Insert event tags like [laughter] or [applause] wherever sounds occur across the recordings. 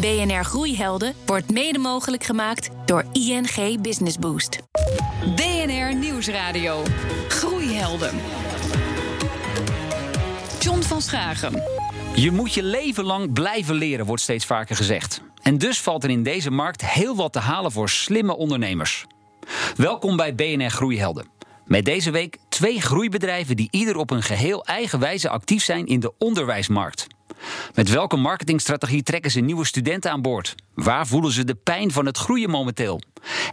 BNR Groeihelden wordt mede mogelijk gemaakt door ING Business Boost. BNR Nieuwsradio. Groeihelden. John van Schagen. Je moet je leven lang blijven leren, wordt steeds vaker gezegd. En dus valt er in deze markt heel wat te halen voor slimme ondernemers. Welkom bij BNR Groeihelden. Met deze week twee groeibedrijven die ieder op een geheel eigen wijze actief zijn in de onderwijsmarkt. Met welke marketingstrategie trekken ze nieuwe studenten aan boord? Waar voelen ze de pijn van het groeien momenteel?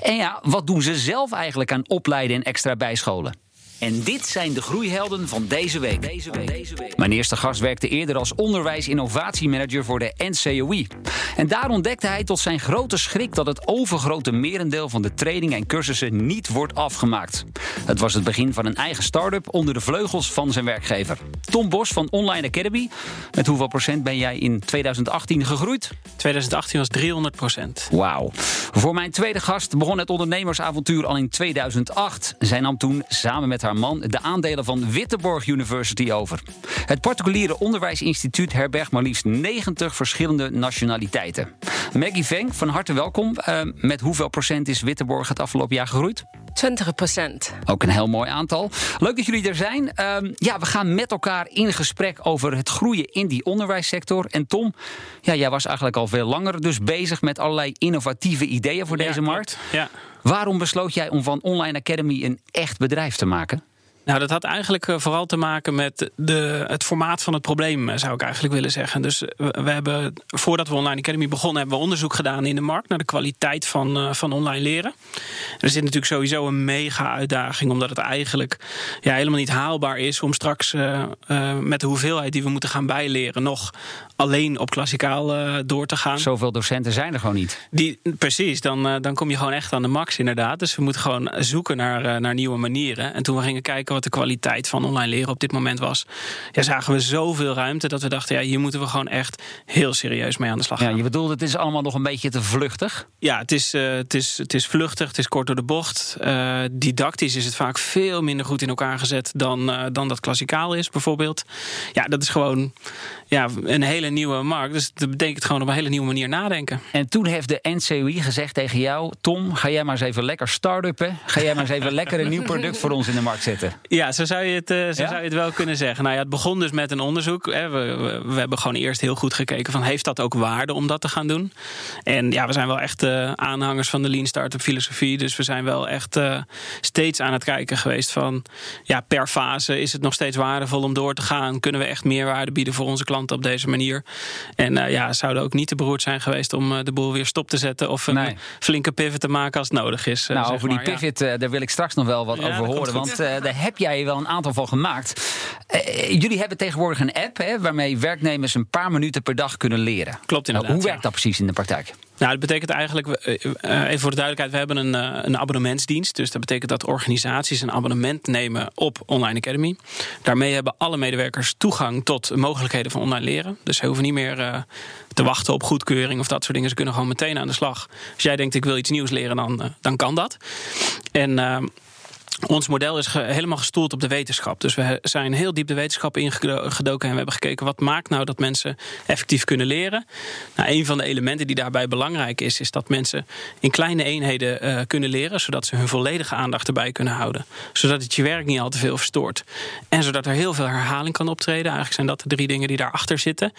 En ja, wat doen ze zelf eigenlijk aan opleiden en extra bijscholen? En dit zijn de groeihelden van deze week. Deze week. Deze week. Mijn eerste gast werkte eerder als onderwijs-innovatiemanager voor de NCOI. En daar ontdekte hij tot zijn grote schrik dat het overgrote merendeel van de trainingen en cursussen niet wordt afgemaakt. Het was het begin van een eigen start-up onder de vleugels van zijn werkgever. Tom Bos van Online Academy. Met hoeveel procent ben jij in 2018 gegroeid? 2018 was 300 procent. Wauw. Voor mijn tweede gast begon het ondernemersavontuur al in 2008. Zij nam toen samen met haar man de aandelen van Witteborg University over. Het particuliere onderwijsinstituut herbergt maar liefst 90 verschillende nationaliteiten. Maggie Veng, van harte welkom. Uh, met hoeveel procent is Witteborg het afgelopen jaar gegroeid? 20 procent. Ook een heel mooi aantal. Leuk dat jullie er zijn. Uh, ja, we gaan met elkaar in gesprek over het groeien in die onderwijssector. En Tom, ja, jij was eigenlijk al veel langer dus bezig met allerlei innovatieve ideeën voor deze markt. Ja. Waarom besloot jij om van Online Academy een echt bedrijf te maken? Nou, dat had eigenlijk eh, vooral te maken met de, het formaat van het probleem, eh, zou ik eigenlijk willen zeggen. Dus eh, we hebben, voordat we Online Academy begonnen, hebben we onderzoek gedaan in de markt naar de kwaliteit van, van online leren. Er zit natuurlijk sowieso een mega uitdaging, omdat het eigenlijk ja, helemaal niet haalbaar is om straks uh, uh, met de hoeveelheid die we moeten gaan bijleren nog alleen op klassikaal uh, door te gaan. Zoveel docenten zijn er gewoon niet. Die, precies, dan, dan kom je gewoon echt aan de max inderdaad. Dus we moeten gewoon zoeken naar, naar nieuwe manieren. En toen we gingen kijken wat de kwaliteit van online leren op dit moment was, ja, zagen we zoveel ruimte dat we dachten, ja, hier moeten we gewoon echt heel serieus mee aan de slag gaan. Ja, je bedoelt, het is allemaal nog een beetje te vluchtig? Ja, het is, het is, het is vluchtig, het is kort door de bocht. Uh, didactisch is het vaak veel minder goed in elkaar gezet dan, uh, dan dat klassikaal is, bijvoorbeeld. Ja, dat is gewoon ja, een hele nieuwe markt. Dus dat betekent gewoon op een hele nieuwe manier nadenken. En toen heeft de NCOI gezegd tegen jou: Tom, ga jij maar eens even lekker start-uppen. Ga jij maar eens even lekker een nieuw product voor ons in de markt zetten. Ja, zo zou je het, uh, zo ja? zou je het wel kunnen zeggen. Nou ja, het begon dus met een onderzoek. Hè. We, we, we, hebben gewoon eerst heel goed gekeken van heeft dat ook waarde om dat te gaan doen? En ja, we zijn wel echt aanhangers van de lean startup filosofie. Dus we zijn wel echt uh, steeds aan het kijken geweest van ja, per fase is het nog steeds waardevol om door te gaan. Kunnen we echt meerwaarde bieden voor onze klanten op deze manier? En uh, ja, zouden ook niet te beroerd zijn geweest om de boel weer stop te zetten of een nee. flinke pivot te maken als het nodig is. nou, over maar, die pivot, ja. daar wil ik straks nog wel wat ja, over horen. Want daar heb jij wel een aantal van gemaakt. jullie hebben tegenwoordig een app hè, waarmee werknemers een paar minuten per dag kunnen leren. Klopt inderdaad. Nou, hoe werkt dat precies in de praktijk? Nou, dat betekent eigenlijk, even voor de duidelijkheid, we hebben een, een abonnementsdienst. Dus dat betekent dat organisaties een abonnement nemen op Online Academy. Daarmee hebben alle medewerkers toegang tot mogelijkheden van online leren. Dus ze hoeven niet meer uh, te wachten op goedkeuring of dat soort dingen. Ze kunnen gewoon meteen aan de slag. Als jij denkt, ik wil iets nieuws leren, dan, uh, dan kan dat. En... Uh, ons model is helemaal gestoeld op de wetenschap. Dus we zijn heel diep de wetenschap ingedoken en we hebben gekeken wat maakt nou dat mensen effectief kunnen leren. Nou, een van de elementen die daarbij belangrijk is, is dat mensen in kleine eenheden uh, kunnen leren, zodat ze hun volledige aandacht erbij kunnen houden. Zodat het je werk niet al te veel verstoort. En zodat er heel veel herhaling kan optreden. Eigenlijk zijn dat de drie dingen die daarachter zitten.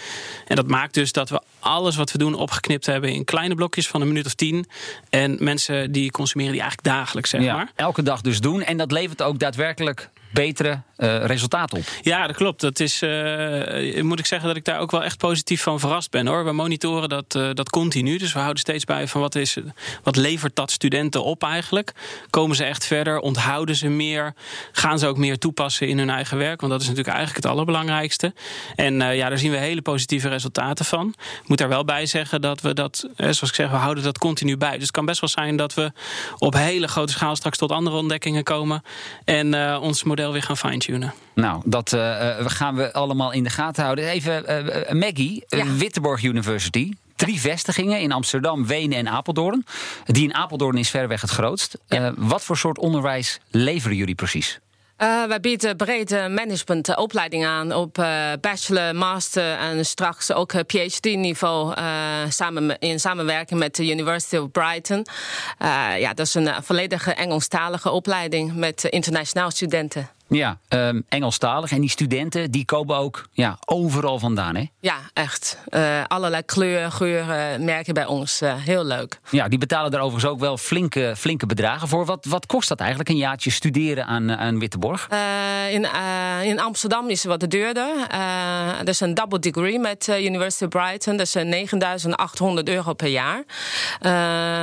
En dat maakt dus dat we alles wat we doen opgeknipt hebben in kleine blokjes van een minuut of tien. En mensen die consumeren die eigenlijk dagelijks, zeg ja, maar. Elke dag dus doen. En dat levert ook daadwerkelijk betere uh, resultaten op. Ja, dat klopt. Dat is, uh, moet ik zeggen dat ik daar ook wel echt positief van verrast ben hoor. We monitoren dat, uh, dat continu. Dus we houden steeds bij van wat, is, wat levert dat studenten op eigenlijk. Komen ze echt verder? Onthouden ze meer? Gaan ze ook meer toepassen in hun eigen werk? Want dat is natuurlijk eigenlijk het allerbelangrijkste. En ja, daar zien we hele positieve resultaten van. Ik moet daar wel bij zeggen dat we dat, zoals ik zeg, we houden dat continu bij. Dus het kan best wel zijn dat we op hele grote schaal straks tot andere ontdekkingen komen. En ons model weer gaan fine-tunen. Nou, dat uh, gaan we allemaal in de gaten houden. Even uh, Maggie, ja. Wittenborg University. Drie vestigingen in Amsterdam, Wenen en Apeldoorn. Die in Apeldoorn is verreweg het grootst. Ja. wat voor soort onderwijs leveren jullie precies? Uh, wij bieden brede managementopleiding aan op uh, bachelor, master en straks ook PhD-niveau uh, samen, in samenwerking met de University of Brighton. ja, dat is een volledige Engelstalige opleiding met internationaal studenten. Ja, um, Engelstalig. En die studenten die komen ook ja, overal vandaan, hè? Ja, echt. Uh, allerlei kleuren, geuren merken bij ons. Uh, heel leuk. Ja, die betalen daar overigens ook wel flinke, flinke bedragen voor. Wat, wat kost dat eigenlijk, een jaartje studeren aan, aan Witteborg? Uh, in, in Amsterdam is het wat duurder. dat is een double degree met University of Brighton. Dat is 9.800 euro per jaar.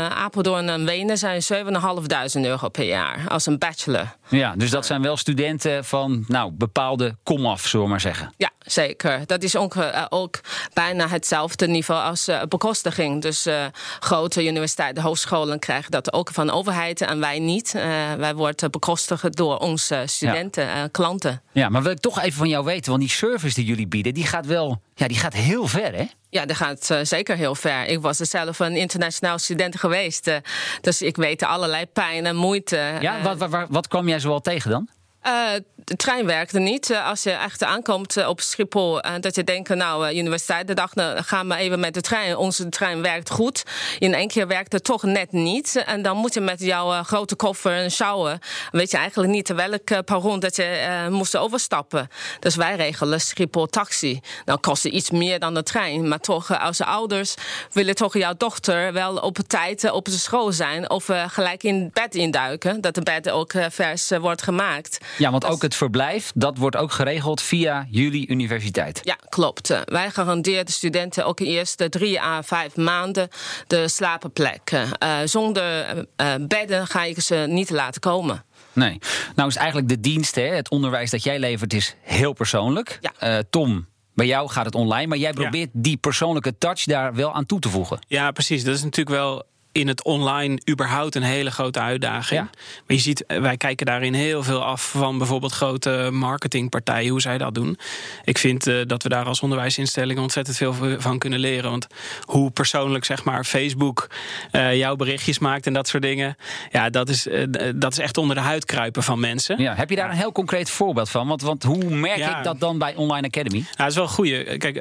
Apeldoorn en Wenen zijn 7.500 euro per jaar als een bachelor. Ja, dus dat zijn wel studenten van nou, bepaalde komaf, zullen we maar zeggen. Ja, zeker. Dat is ook, uh, ook bijna hetzelfde niveau als uh, bekostiging. Dus uh, grote universiteiten, hogescholen krijgen dat ook van de overheid en wij niet. wij worden bekostigd door onze studenten en klanten. Ja, maar wil ik toch even van jou weten, want die service die jullie bieden, die gaat wel, ja, die gaat heel ver, hè? Ja, dat gaat uh, zeker heel ver. Ik was zelf een internationaal student geweest. Uh, dus ik weet allerlei pijn en moeite. Ja, wat, wat, wat kwam jij zoal tegen dan? Uh, de trein werkte niet. Uh, als je echt aankomt uh, op Schiphol, dat je denkt, nou, universiteit, de dag, nou, gaan we even met de trein. Onze trein werkt goed. In één keer werkt het toch net niet. En dan moet je met jouw grote koffer en sjouwen. Weet je eigenlijk niet welk perron dat je moest overstappen. Dus wij regelen Schiphol taxi. Nou, kost het iets meer dan de trein. Maar toch, als ouders willen toch jouw dochter wel op tijd op de school zijn. Of gelijk in bed induiken. Dat de bed ook vers wordt gemaakt. Ja, want ook het verblijf, dat wordt ook geregeld via jullie universiteit. Ja, klopt. Eh, wij garanderen de studenten ook de eerste drie à vijf maanden de slapenplek. Uh, zonder uh, bedden ga ik ze niet laten komen. Nee. Nou is eigenlijk de dienst, hè, het onderwijs dat jij levert, is heel persoonlijk. Ja. Tom, bij jou gaat het online, maar jij probeert die persoonlijke touch daar wel aan toe te voegen. Ja, precies. Dat is natuurlijk wel in het online überhaupt een hele grote uitdaging. Maar je ziet, eh, wij kijken daarin heel veel af van bijvoorbeeld grote marketingpartijen, hoe zij dat doen. Ik vind uh, dat we daar als onderwijsinstelling ontzettend veel van kunnen leren. Want hoe persoonlijk, zeg maar, Facebook uh, jouw berichtjes maakt en dat soort dingen. Ja, dat is, uh, dat is echt onder de huid kruipen van mensen. Ja, heb je daar een heel concreet voorbeeld van? Want, want hoe merk ik dat dan bij Online Academy? Ja, dat is wel een goeie. Kijk,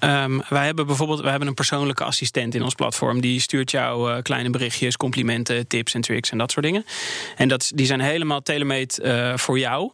um, wij hebben bijvoorbeeld wij hebben een persoonlijke assistent in ons platform. Die stuurt jou kleine berichtjes, complimenten, tips en tricks en dat soort dingen. En dat, die zijn helemaal telemeet uh, voor jou.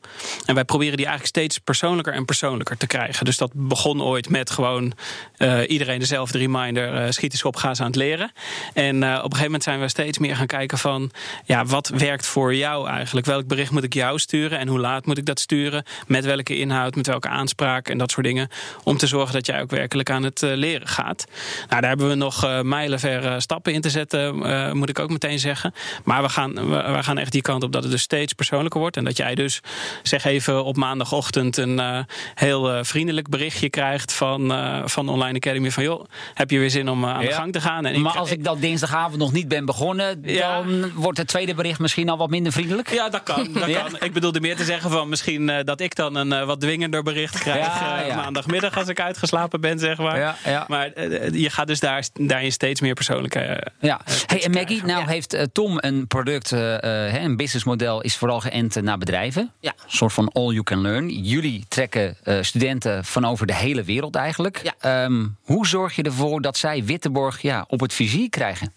En wij proberen die eigenlijk steeds persoonlijker en persoonlijker te krijgen. Dus dat begon ooit met gewoon uh, iedereen dezelfde reminder: uh, schiet eens op, ga eens aan het leren. En op een gegeven moment zijn we steeds meer gaan kijken van ja, wat werkt voor jou eigenlijk? Welk bericht moet ik jou sturen en hoe laat moet ik dat sturen? Met welke inhoud, met welke aanspraak en dat soort dingen. Om te zorgen dat jij ook werkelijk aan het leren gaat. Nou, daar hebben we nog mijlenver stappen in te zetten uh, moet ik ook meteen zeggen. Maar we gaan, we, gaan echt die kant op dat het dus steeds persoonlijker wordt. En dat jij dus, zeg even op maandagochtend, een uh, heel vriendelijk berichtje krijgt van, van Online Academy. Van joh, heb je weer zin om aan de gang te gaan? En maar als ik dan dinsdagavond nog niet ben begonnen, ja. dan wordt het tweede bericht misschien al wat minder vriendelijk? Ja, dat kan. Dat [laughs] ja? kan. Ik bedoelde meer te zeggen van misschien dat ik dan een wat dwingender bericht krijg maandagmiddag als ik uitgeslapen ben, zeg maar. Maar je gaat dus daar, daarin steeds meer persoonlijke. ja. Hey, en Maggie, nou heeft uh, Tom een product, uh, een businessmodel is vooral geënt naar bedrijven. Ja. Een soort van all you can learn. Jullie trekken studenten van over de hele wereld eigenlijk. Ja. Um, hoe zorg je ervoor dat zij Witteborg ja, op het vizier krijgen?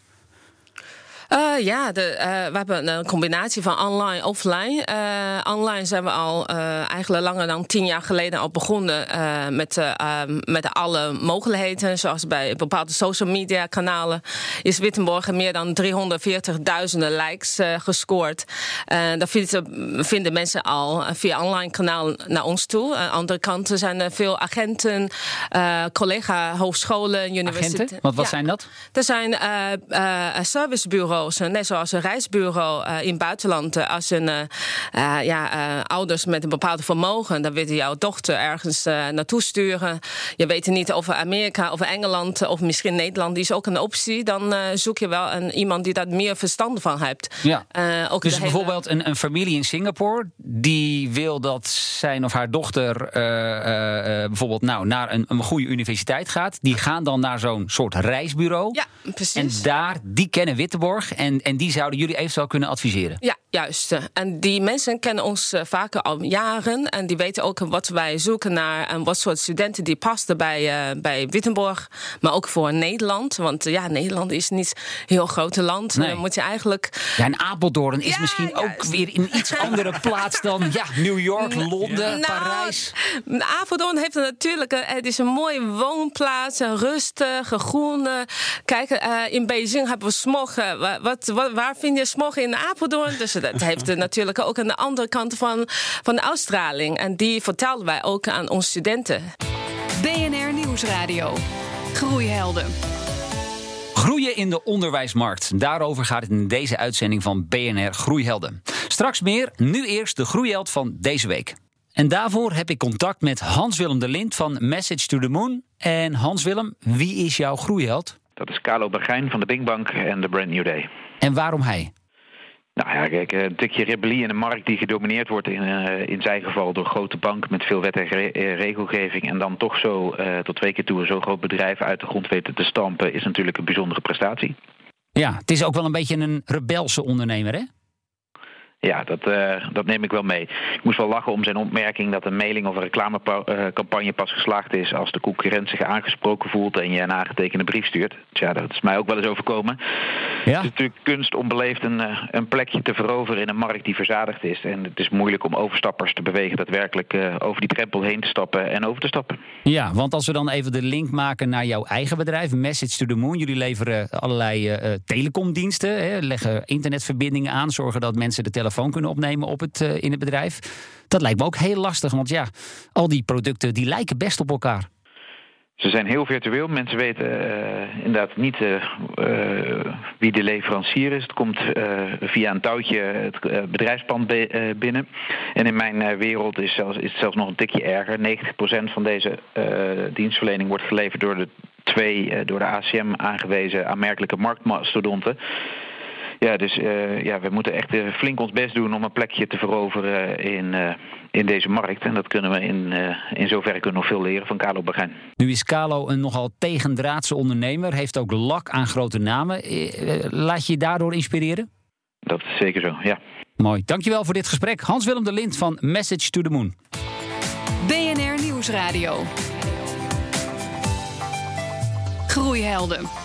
Uh, ja, de, uh, we hebben een combinatie van online en offline. Uh, online zijn we al eigenlijk langer dan tien jaar geleden al begonnen met, met alle mogelijkheden. Zoals bij bepaalde social media kanalen is Wittenborg meer dan 340.000 likes gescoord. dat vinden, vinden, mensen al via online kanaal naar ons toe. Aan de andere kant zijn er veel agenten, collega hogescholen, universiteiten. Wat, wat zijn dat? Er zijn servicebureaus net zoals een reisbureau uh, in het buitenland. Uh, als een ja, ouders met een bepaald vermogen, dan willen jouw dochter ergens naartoe sturen. Je weet niet of Amerika of Engeland of misschien Nederland is ook een optie. Dan zoek je wel een, iemand die daar meer verstand van heeft. Ja. ook dus bijvoorbeeld een, een, familie in Singapore die wil dat zijn of haar dochter bijvoorbeeld nou, naar een, een goede universiteit gaat. Die gaan dan naar zo'n soort reisbureau. Ja, precies. En daar, die kennen Witteborg. En, en die zouden jullie eventueel kunnen adviseren. Ja, juist. En die mensen kennen ons uh, vaker al jaren. En die weten ook wat wij zoeken naar en wat soort studenten die pasten bij, uh, bij Wittenborg. Maar ook voor Nederland. Want uh, ja, Nederland is niet een heel groot land. Nee. Dan moet je eigenlijk. Ja, en Apeldoorn is Ja, misschien juist. ook weer in iets [laughs] andere plaats dan ja, New York, Londen, Nou, Parijs. Apeldoorn heeft natuurlijk, eh, het is een mooie woonplaats, een rustig, groen. eh, Kijk, eh, in Beijing hebben we smog. Wa- Wat, wat, waar vind je smog in Apeldoorn? Dus dat [laughs] heeft natuurlijk ook aan de andere kant van, van de uitstraling. En die vertelden wij ook aan onze studenten. BNR Nieuwsradio. Groeihelden. Groeien in de onderwijsmarkt. Daarover gaat het in deze uitzending van BNR Groeihelden. Straks meer, nu eerst de groeiheld van deze week. En daarvoor heb ik contact met Hans-Willem de Lind van Message to the Moon. En Hans-Willem, wie is jouw groeiheld? Dat is Carlo Bergijn van de Bing Bank en de Brand New Day. En waarom hij? Nou ja, kijk, een stukje rebellie in een markt die gedomineerd wordt in, eh, in zijn geval door grote banken met veel wet en re- eh, regelgeving. En dan toch zo eh, tot twee keer toe een zo groot bedrijf uit de grond weten te stampen, is natuurlijk een bijzondere prestatie. Ja, het is ook wel een beetje een rebelse ondernemer, hè? Ja, dat, eh, dat neem ik wel mee. Ik moest wel lachen om zijn opmerking dat een mailing of een reclamecampagne pas geslaagd is als de concurrent zich aangesproken voelt en je een aangetekende brief stuurt. Tja, dat is mij ook wel eens overkomen. Ja. Het is natuurlijk kunst om beleefd een, eh, een plekje te veroveren in een markt die verzadigd is. En het is moeilijk om overstappers te bewegen daadwerkelijk eh, over die drempel heen te stappen en over te stappen. Ja, want als we dan even de link maken naar jouw eigen bedrijf, Message to the Moon. Jullie leveren allerlei eh, eh, telecomdiensten, hè, leggen internetverbindingen aan, zorgen dat mensen de telefoon kunnen opnemen op het, eh, in het bedrijf. Dat lijkt me ook heel lastig, want ja, al die producten die lijken best op elkaar. Ze zijn heel virtueel. Mensen weten eh, inderdaad niet eh, wie de leverancier is. Het komt via een touwtje het bedrijfspand be- binnen. En in mijn wereld is, zelfs, is het zelfs nog een tikje erger. 90% van deze dienstverlening wordt geleverd door de twee door de ACM aangewezen aanmerkelijke marktmastodonten. Ja, dus eh, ja, we moeten echt eh, flink ons best doen om een plekje te veroveren in, eh, in deze markt. En dat kunnen we in, eh, in zoverre kunnen we nog veel leren van Carlo Bagijn. Nu is Carlo een nogal tegendraadse ondernemer, heeft ook lak aan grote namen. Laat je je daardoor inspireren? Dat is zeker zo, ja. Mooi. Dankjewel voor dit gesprek. Hans-Willem de Lind van Message to the Moon. BNR Nieuwsradio. Groeihelden.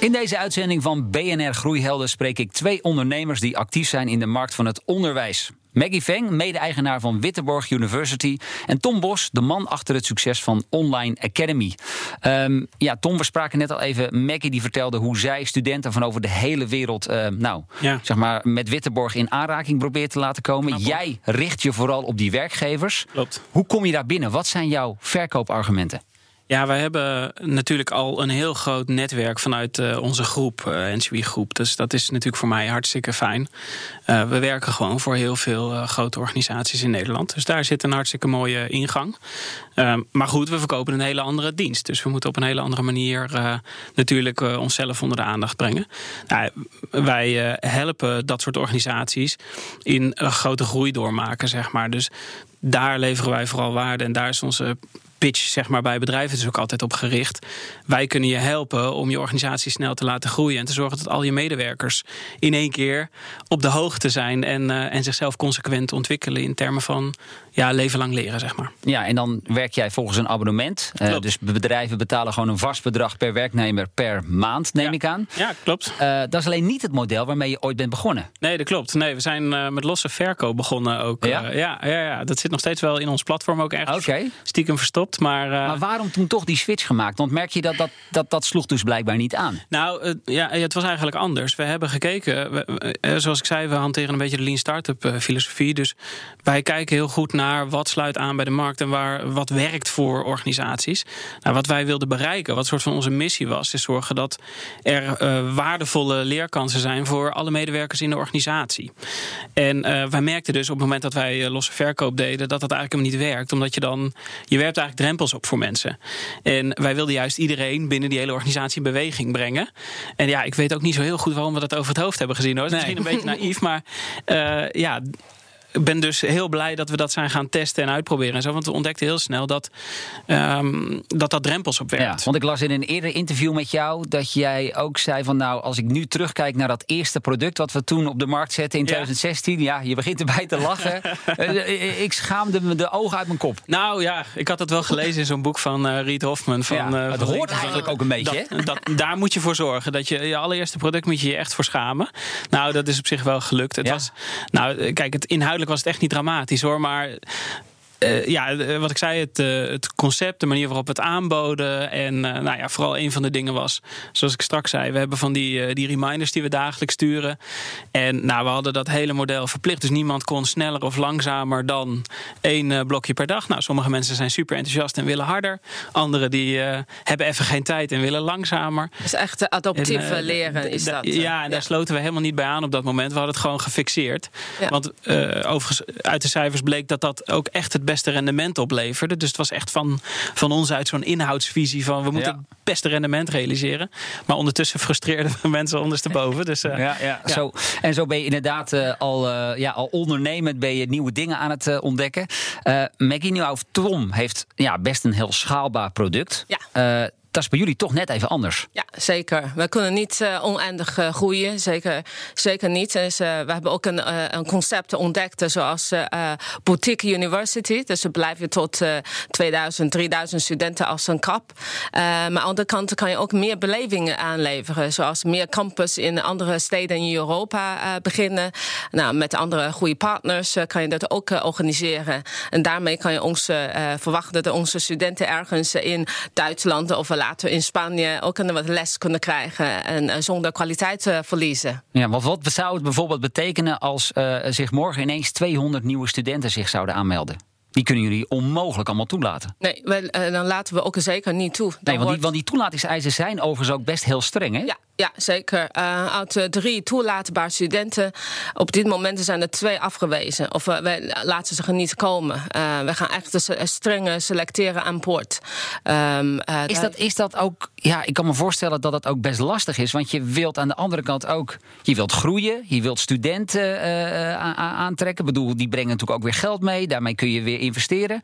In deze uitzending van BNR Groeihelden spreek ik twee ondernemers die actief zijn in de markt van het onderwijs. Maggie Veng, mede-eigenaar van Wittenborg University. En Tom Bos, de man achter het succes van Online Academy. Ehm, ja, Tom, we spraken net al even. Maggie die vertelde hoe zij studenten van over de hele wereld... eh, nou, Ja. zeg maar, met Wittenborg in aanraking probeert te laten komen. Jij richt je vooral op die werkgevers. Klopt. Hoe kom je daar binnen? Wat zijn jouw verkoopargumenten? Ja, wij hebben natuurlijk al een heel groot netwerk vanuit eh, onze groep, eh NCW Groep. Dus dat is natuurlijk voor mij hartstikke fijn. Eh, we werken gewoon voor heel veel eh, grote organisaties in Nederland. Dus daar zit een hartstikke mooie ingang. Eh, maar goed, we verkopen een hele andere dienst. Dus we moeten op een hele andere manier eh, natuurlijk eh, onszelf onder de aandacht brengen. Nou, wij eh, helpen dat soort organisaties in een grote groei doormaken, zeg maar. Dus daar leveren wij vooral waarde en daar is onze pitch zeg maar, bij bedrijven dus ook altijd op gericht. Wij kunnen je helpen om je organisatie snel te laten groeien en te zorgen dat al je medewerkers in één keer op de hoogte zijn en, eh, en zichzelf consequent ontwikkelen in termen van ja, leven lang leren, zeg maar. Ja, en dan werk jij volgens een abonnement. Klopt. dus bedrijven betalen gewoon een vast bedrag per werknemer per maand, neem Ja. ik aan. Ja, klopt. Eh, dat is alleen niet het model waarmee je ooit bent begonnen. Nee, dat klopt. Nee, we zijn eh, met losse verkoop begonnen ook. Ja? Ja, ja, ja, dat zit nog steeds wel in ons platform ook ergens Oké. stiekem verstopt. Maar, Maar waarom toen toch die switch gemaakt? Want merk je dat dat, dat dat sloeg dus blijkbaar niet aan? Nou, het- ja, het was eigenlijk anders. We hebben gekeken, we- zoals ik zei, we hanteren een beetje de lean startup filosofie. Dus wij kijken heel goed naar wat sluit aan bij de markt en waar, wat werkt voor organisaties. Nou, wat wij wilden bereiken, wat soort van onze missie was, is zorgen dat er eh, waardevolle leerkansen zijn voor alle medewerkers in de organisatie. En eh, wij merkten dus op het moment dat wij eh, losse verkoop deden, dat dat eigenlijk helemaal niet werkt. Omdat je dan, je werpt eigenlijk drempels op voor mensen. En wij wilden juist iedereen binnen die hele organisatie in beweging brengen. En ja, ik weet ook niet zo heel goed waarom we dat over het hoofd hebben gezien hoor. Nee. misschien een beetje [laughs] naïef, maar ja. Ben dus heel blij dat we dat zijn gaan testen en uitproberen en zo. Want we ontdekten heel snel dat ehm, dat, dat drempels opwerpt. Ja, want ik las in een eerder interview met jou dat jij ook zei van nou, als ik nu terugkijk naar dat eerste product wat we toen op de markt zetten in 2016, ja, je begint erbij te lachen. uh, [laughs] ik schaamde me de ogen uit mijn kop. Nou ja, ik had het wel gelezen in zo'n boek van uh, Reed Hoffman. Van, ja, het van hoort eigenlijk ook een beetje. Dat, [laughs] dat, daar moet je voor zorgen. Dat je je allereerste product moet je je echt voor schamen. Nou, dat is op zich wel gelukt. Het was, nou, kijk, het inhoudelijk was het echt niet dramatisch hoor. Maar uh, ja, wat ik zei, het, uh, het, concept, de manier waarop we het aanboden. En uh, nou ja, vooral een van de dingen was, zoals ik straks zei, we hebben van die, die reminders die we dagelijks sturen. En nou, we hadden dat hele model verplicht. Dus niemand kon sneller of langzamer dan één blokje per dag. Nou, sommige mensen zijn super enthousiast en willen harder. Anderen die hebben even geen tijd en willen langzamer. Dus echt adoptief leren is dat. Ja, en ja. daar sloten we helemaal niet bij aan op dat moment. We hadden het gewoon gefixeerd. Ja. Want overigens, uit de cijfers bleek dat dat ook echt het beste rendement opleverde. Dus het was echt van, van ons uit zo'n inhoudsvisie van we moeten het beste rendement realiseren. Maar ondertussen frustreerden we [laughs] mensen ondersteboven. Dus, uh, ja, ja, ja. Zo, en zo ben je inderdaad uh, al, uh, ja, al ondernemend, ben je nieuwe dingen aan het ontdekken. Maggie Nieuwhoff Tom heeft ja, best een heel schaalbaar product. Ja dat is bij jullie toch net even anders. Ja, zeker. We kunnen niet uh, oneindig uh, groeien. Zeker, zeker niet. Dus, uh, we hebben ook een, een concept ontdekt, zoals Boutique University. Dus we blijven tot 2000, 3000 studenten als een kap. maar aan de andere kant kan je ook meer belevingen aanleveren. Zoals meer campus in andere steden in Europa beginnen. Nou, met andere goede partners kan je dat ook organiseren. En daarmee kan je ons verwachten dat onze studenten ergens in Duitsland of laten in Spanje ook een wat les kunnen krijgen en zonder kwaliteit te verliezen. Ja, want wat zou het bijvoorbeeld betekenen als uh, zich morgen ineens 200 nieuwe studenten zich zouden aanmelden? Die kunnen jullie onmogelijk allemaal toelaten. Nee, uh, dan laten we ook zeker niet toe. nee, want, die, want die toelatingseisen zijn overigens ook best heel streng, hè? Ja, ja, zeker. Uh, uit uh, drie toelaatbare studenten, op dit moment zijn er twee afgewezen. Of wij laten ze niet komen. we gaan echt streng selecteren aan boord. Um, is, dat, is dat ook, ja, ik kan me voorstellen dat dat ook best lastig is. Want je wilt aan de andere kant ook, je wilt groeien. Je wilt studenten aantrekken. Ik bedoel, die brengen natuurlijk ook weer geld mee. Daarmee kun je weer investeren.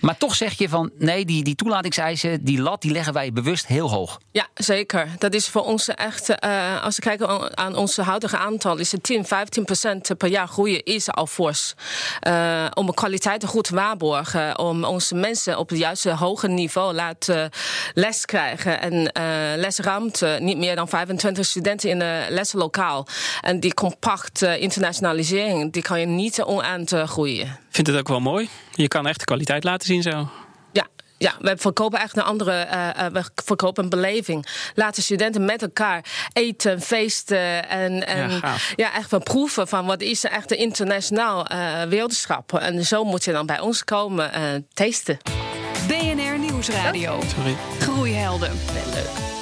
Maar toch zeg je van nee, die, die toelatingseisen, die lat, die leggen wij bewust heel hoog. Ja, zeker. Dat is voor ons echt, uh, als we kijken aan onze huidige aantal, is het 10, 15 procent per jaar groeien is al fors. Uh, om de kwaliteit goed te waarborgen, om onze mensen op het juiste hoge niveau laten les krijgen en uh, lesruimte. Niet meer dan 25 studenten in een leslokaal. En die compacte internationalisering, die kan je niet oneind groeien. Ik vind het ook wel mooi. Je kan echt de kwaliteit laten zien zo. Ja, ja, we verkopen echt een andere, uh, we verkopen een beleving. Laten studenten met elkaar eten, feesten en, en ja, ja echt wel proeven van wat is echt een internationaal uh, wereldschap. En zo moet je dan bij ons komen uh, tasten. BNR Nieuwsradio. Sorry. Groeihelden. Leuk.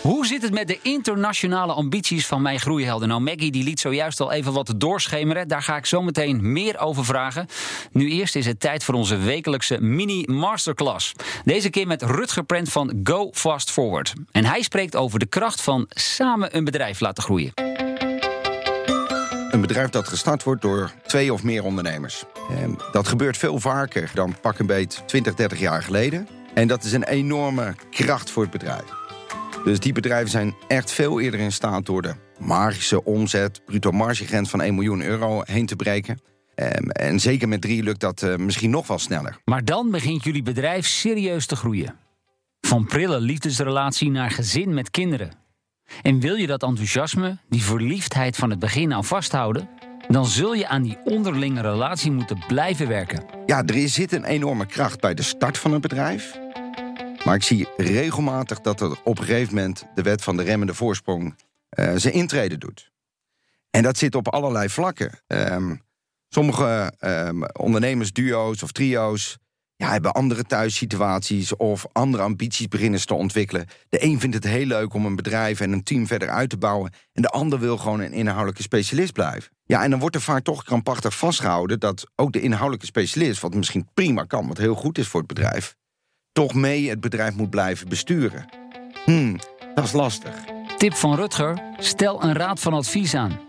Hoe zit het met de internationale ambities van mijn groeihelden? Nou, Maggie die liet zojuist al even wat doorschemeren. Daar ga ik zo meteen meer over vragen. Nu eerst is het tijd voor onze wekelijkse mini-masterclass. Deze keer met Rutger Prent van Go Fast Forward. En hij spreekt over de kracht van samen een bedrijf laten groeien. Een bedrijf dat gestart wordt door twee of meer ondernemers. Dat gebeurt veel vaker dan pak een beet 20, 30 jaar geleden. En dat is een enorme kracht voor het bedrijf. Dus die bedrijven zijn echt veel eerder in staat door de magische omzet, bruto margegrens van 1 miljoen euro heen te breken. Ehm, en zeker met drie lukt dat uh, misschien nog wel sneller. Maar dan begint jullie bedrijf serieus te groeien. Van prille liefdesrelatie naar gezin met kinderen. En wil je dat enthousiasme, die verliefdheid van het begin aan vasthouden, dan zul je aan die onderlinge relatie moeten blijven werken. Ja, er zit een enorme kracht bij de start van het bedrijf. Maar ik zie regelmatig dat er op een gegeven moment de wet van de remmende voorsprong uh, zijn intrede doet. En dat zit op allerlei vlakken. Um, sommige um, ondernemersduo's of trio's ja, hebben andere thuissituaties of andere ambities beginnen te ontwikkelen. De een vindt het heel leuk om een bedrijf en een team verder uit te bouwen. En de ander wil gewoon een inhoudelijke specialist blijven. Ja, en dan wordt er vaak toch krampachtig vastgehouden dat ook de inhoudelijke specialist, wat misschien prima kan, wat heel goed is voor het bedrijf, toch mee het bedrijf moet blijven besturen. Hmm, dat is lastig. Tip van Rutger: stel een raad van advies aan.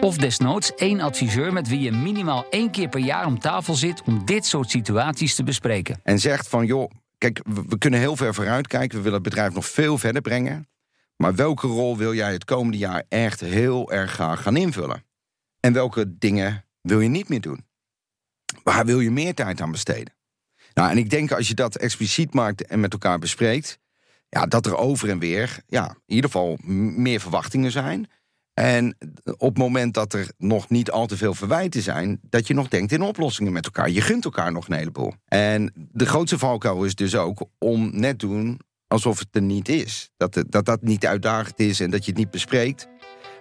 Of desnoods één adviseur met wie je minimaal één keer per jaar om tafel zit om dit soort situaties te bespreken. En zegt van, joh, kijk, we, we kunnen heel ver vooruit kijken. We willen het bedrijf nog veel verder brengen. Maar welke rol wil jij het komende jaar echt heel erg graag gaan invullen? En welke dingen wil je niet meer doen? Waar wil je meer tijd aan besteden? Nou, en ik denk als je dat expliciet maakt en met elkaar bespreekt, ja, dat er over en weer, ja, in ieder geval meer verwachtingen zijn. En op het moment dat er nog niet al te veel verwijten zijn, dat je nog denkt in oplossingen met elkaar. Je gunt elkaar nog een heleboel. En de grootste valkuil is dus ook om net doen alsof het er niet is. Dat dat, dat niet uitdagend is en dat je het niet bespreekt.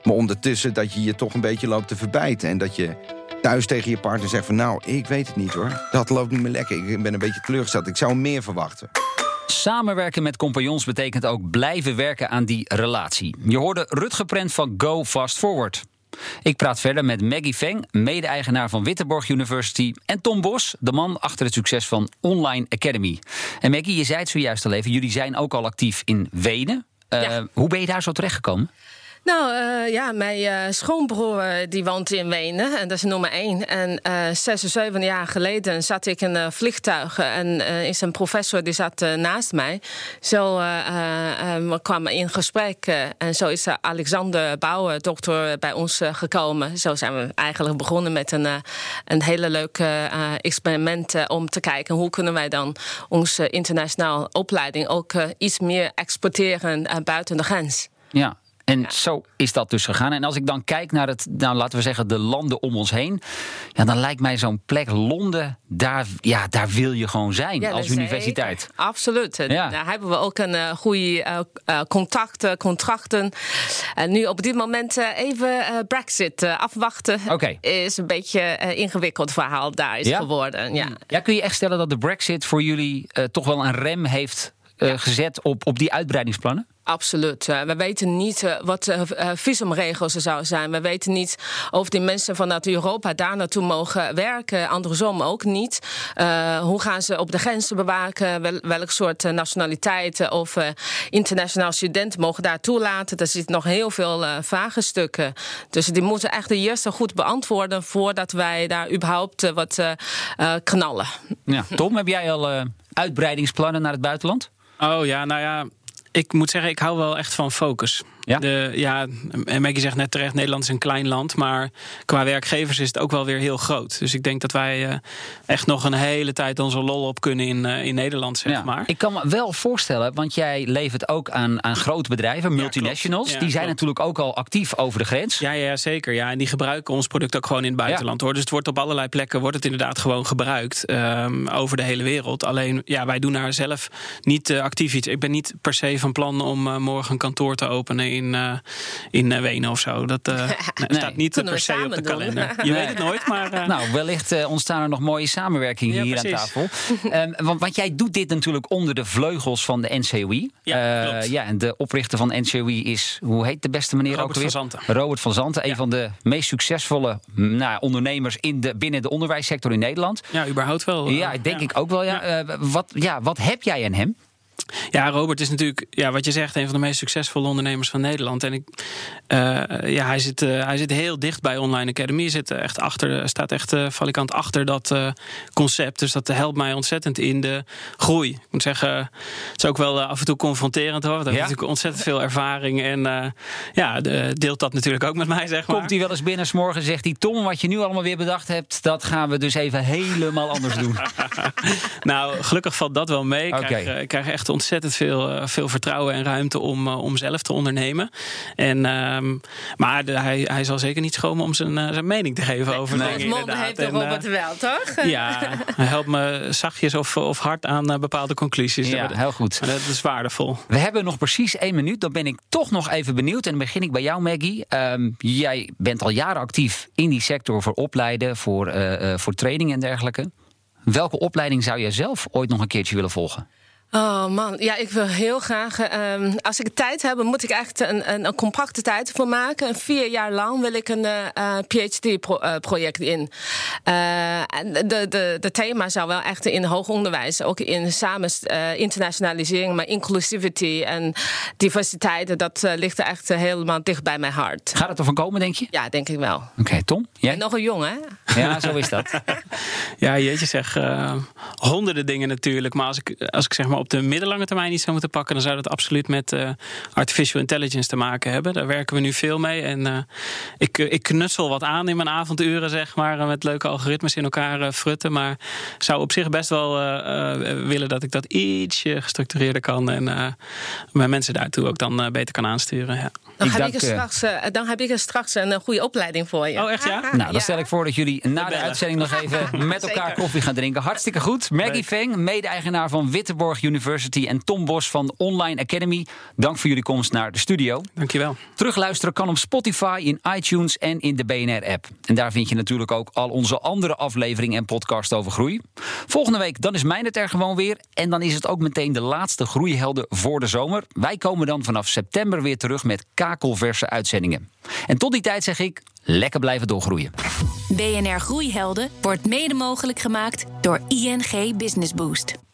Maar ondertussen dat je je toch een beetje loopt te verbijten. En dat je thuis tegen je partner zegt van... nou, ik weet het niet hoor. Dat loopt niet meer lekker. Ik ben een beetje teleurgesteld. Ik zou meer verwachten. Samenwerken met compagnons betekent ook blijven werken aan die relatie. Je hoorde Rutger Prent van Go Fast Forward. Ik praat verder met Maggie Feng, mede-eigenaar van Wittenborg University... en Tom Bos, de man achter het succes van Online Academy. En Maggie, je zei het zojuist al even, jullie zijn ook al actief in Wenen. Eh, Ja. Hoe ben je daar zo terechtgekomen? Nou eh, ja, mijn eh, schoonbroer eh, die woont in Wenen en dat is nummer één. En eh zes of zeven jaar geleden zat ik in een vliegtuig en is een professor die zat naast mij. Zo we kwamen in gesprek en zo is Alexander Bouwer, dokter, bij ons gekomen. Zo zijn we eigenlijk begonnen met een, een hele leuke eh, experiment om te kijken hoe kunnen wij dan onze internationale opleiding ook iets meer exporteren buiten de grens. Ja. En zo is dat dus gegaan. En als ik dan kijk naar het, nou, laten we zeggen, de landen om ons heen. Ja, dan lijkt mij zo'n plek Londen, daar, ja, daar wil je gewoon zijn als zeker. universiteit. Absoluut. Ja. Daar hebben we ook een eh, goede eh, eh, contacten, contracten. En nu op dit moment even Brexit afwachten. Is een beetje een ingewikkeld verhaal daar is geworden. Ja. Ja, kun je echt stellen dat de Brexit voor jullie toch wel een rem heeft eh, gezet op, op die uitbreidingsplannen? Absoluut. Eh, we weten niet eh, wat de visumregels er zouden zijn. We weten niet of die mensen vanuit Europa daar naartoe mogen werken. Andersom ook niet. Uh, hoe gaan ze op de grenzen bewaken? Wel, welk soort nationaliteiten of uh, internationaal studenten mogen daar toelaten? Er zitten nog heel veel uh, vraagstukken. Dus die moeten echt de eerste goed beantwoorden voordat wij daar überhaupt wat knallen. Ja. Tom, heb jij al uitbreidingsplannen naar het buitenland? Oh ja, nou ja, ik moet zeggen, ik hou wel echt van focus. Ja? De, ja, en Maggie zegt net terecht, Nederland is een klein land, maar qua werkgevers is het ook wel weer heel groot. Dus ik denk dat wij uh, echt nog een hele tijd onze lol op kunnen in, uh, in Nederland, zeg ja. maar. Ik kan me wel voorstellen, want jij levert ook aan, aan grote bedrijven, multinationals. Ja, die zijn klopt. natuurlijk ook al actief over de grens. Ja, ja, zeker. Ja, en die gebruiken ons product ook gewoon in het buitenland. Hoor. Dus het wordt op allerlei plekken wordt het inderdaad gewoon gebruikt um, over de hele wereld. Alleen, ja, wij doen daar zelf niet uh, actief iets. Ik ben niet per se van plan om morgen een kantoor te openen in, uh, in uh, Wenen of zo. Dat [laughs] uh, nee. staat niet per se op de kalender. Doen. [laughs] Je weet het nooit, maar... uh, nou, wellicht ontstaan er nog mooie samenwerkingen ja, hier precies. aan tafel. um, [laughs] want, want, jij doet dit natuurlijk onder de vleugels van de NCOI. Ja, ja, en de oprichter van NCOI is, hoe heet de beste meneer Robert ook weer? van Zanten. Robert van Zanten, een ja. van de meest succesvolle nou, ondernemers in de, binnen de onderwijssector in Nederland. Ja, überhaupt wel. Ja, denk ik ook wel. Ja. ja. wat, ja, wat heb jij aan hem? Ja, Robert is natuurlijk, ja, wat je zegt, een van de meest succesvolle ondernemers van Nederland. En ik, uh, ja, hij, zit, uh, hij zit heel dicht bij Online Academy. Hij zit echt achter, staat echt uh, valikant achter dat concept. Dus dat helpt mij ontzettend in de groei. Ik moet zeggen, het is ook wel af en toe confronterend hoor. Want hij ja? heeft natuurlijk ontzettend veel ervaring. En ja, de, deelt dat natuurlijk ook met mij, zeg maar. Komt hij wel eens binnen s morgen zegt hij... Tom, wat je nu allemaal weer bedacht hebt... dat gaan we dus even helemaal anders doen. [laughs] nou, gelukkig valt dat wel mee. Ik okay. krijg, ik krijg echt ontzettend veel, uh, veel vertrouwen en ruimte om, uh, om zelf te ondernemen. En, uh, maar de, hij, hij zal zeker niet schomen om zijn, uh, zijn mening te geven over nee. dingen. Mond heeft de Robert wel, toch? [laughs] Ja, hij helpt me zachtjes of, of hard aan bepaalde conclusies. Ja, heel goed. Dat is waardevol. We hebben nog precies één minuut. Dan ben ik toch nog even benieuwd. En dan begin ik bij jou, Maggie. Um, jij bent al jaren actief in die sector voor opleiden, voor, uh, voor training en dergelijke. Welke opleiding zou jij zelf ooit nog een keertje willen volgen? Oh man, ja, ik wil heel graag. ehm, als ik tijd heb, moet ik echt een, een, een compacte tijd voor maken. En vier jaar lang wil ik een eh, PhD-project in. Eh, en de, de, de thema zou wel echt in hoger onderwijs, ook in samen eh, internationalisering, maar inclusivity en diversiteit, dat eh, ligt er echt eh, helemaal dicht bij mijn hart. Gaat het ervan komen, denk je? Ja, denk ik wel. Oké, Tom? Jij? En nog een jong, hè? Ja, zo is dat. [laughs] Ja, jeetje zeg, eh, honderden dingen natuurlijk. Maar als ik, als ik zeg maar op de middellange termijn iets zou moeten pakken... dan zou dat absoluut met eh, artificial intelligence te maken hebben. Daar werken we nu veel mee. En eh, ik, eh, ik knutsel wat aan in mijn avonduren, zeg maar... met leuke algoritmes in elkaar frutten. Maar zou op zich best wel willen dat ik dat ietsje gestructureerder kan... en eh, mijn mensen daartoe ook dan beter kan aansturen. Ja. Dan, Ik heb, dank, ik er straks, dan heb ik er straks een goede opleiding voor je. Oh, echt, ja? Nou, dan stel ik voor dat jullie na de uitzending nog even [laughs] met elkaar Zeker. koffie gaan drinken. Hartstikke goed. Maggie Leuk. Veng, mede-eigenaar van Witteborg University en Tom Bos van Online Academy. Dank voor jullie komst naar de studio. Dankjewel. Terugluisteren kan op Spotify, in iTunes en in de BNR-app. En daar vind je natuurlijk ook al onze andere afleveringen en podcast over groei. Volgende week dan is Mijnet er gewoon weer. En dan is het ook meteen de laatste groeihelden voor de zomer. Wij komen dan vanaf september weer terug met kakelverse uitzendingen. En tot die tijd zeg ik, lekker blijven doorgroeien. BNR Groeihelden wordt mede mogelijk gemaakt door ING Business Boost.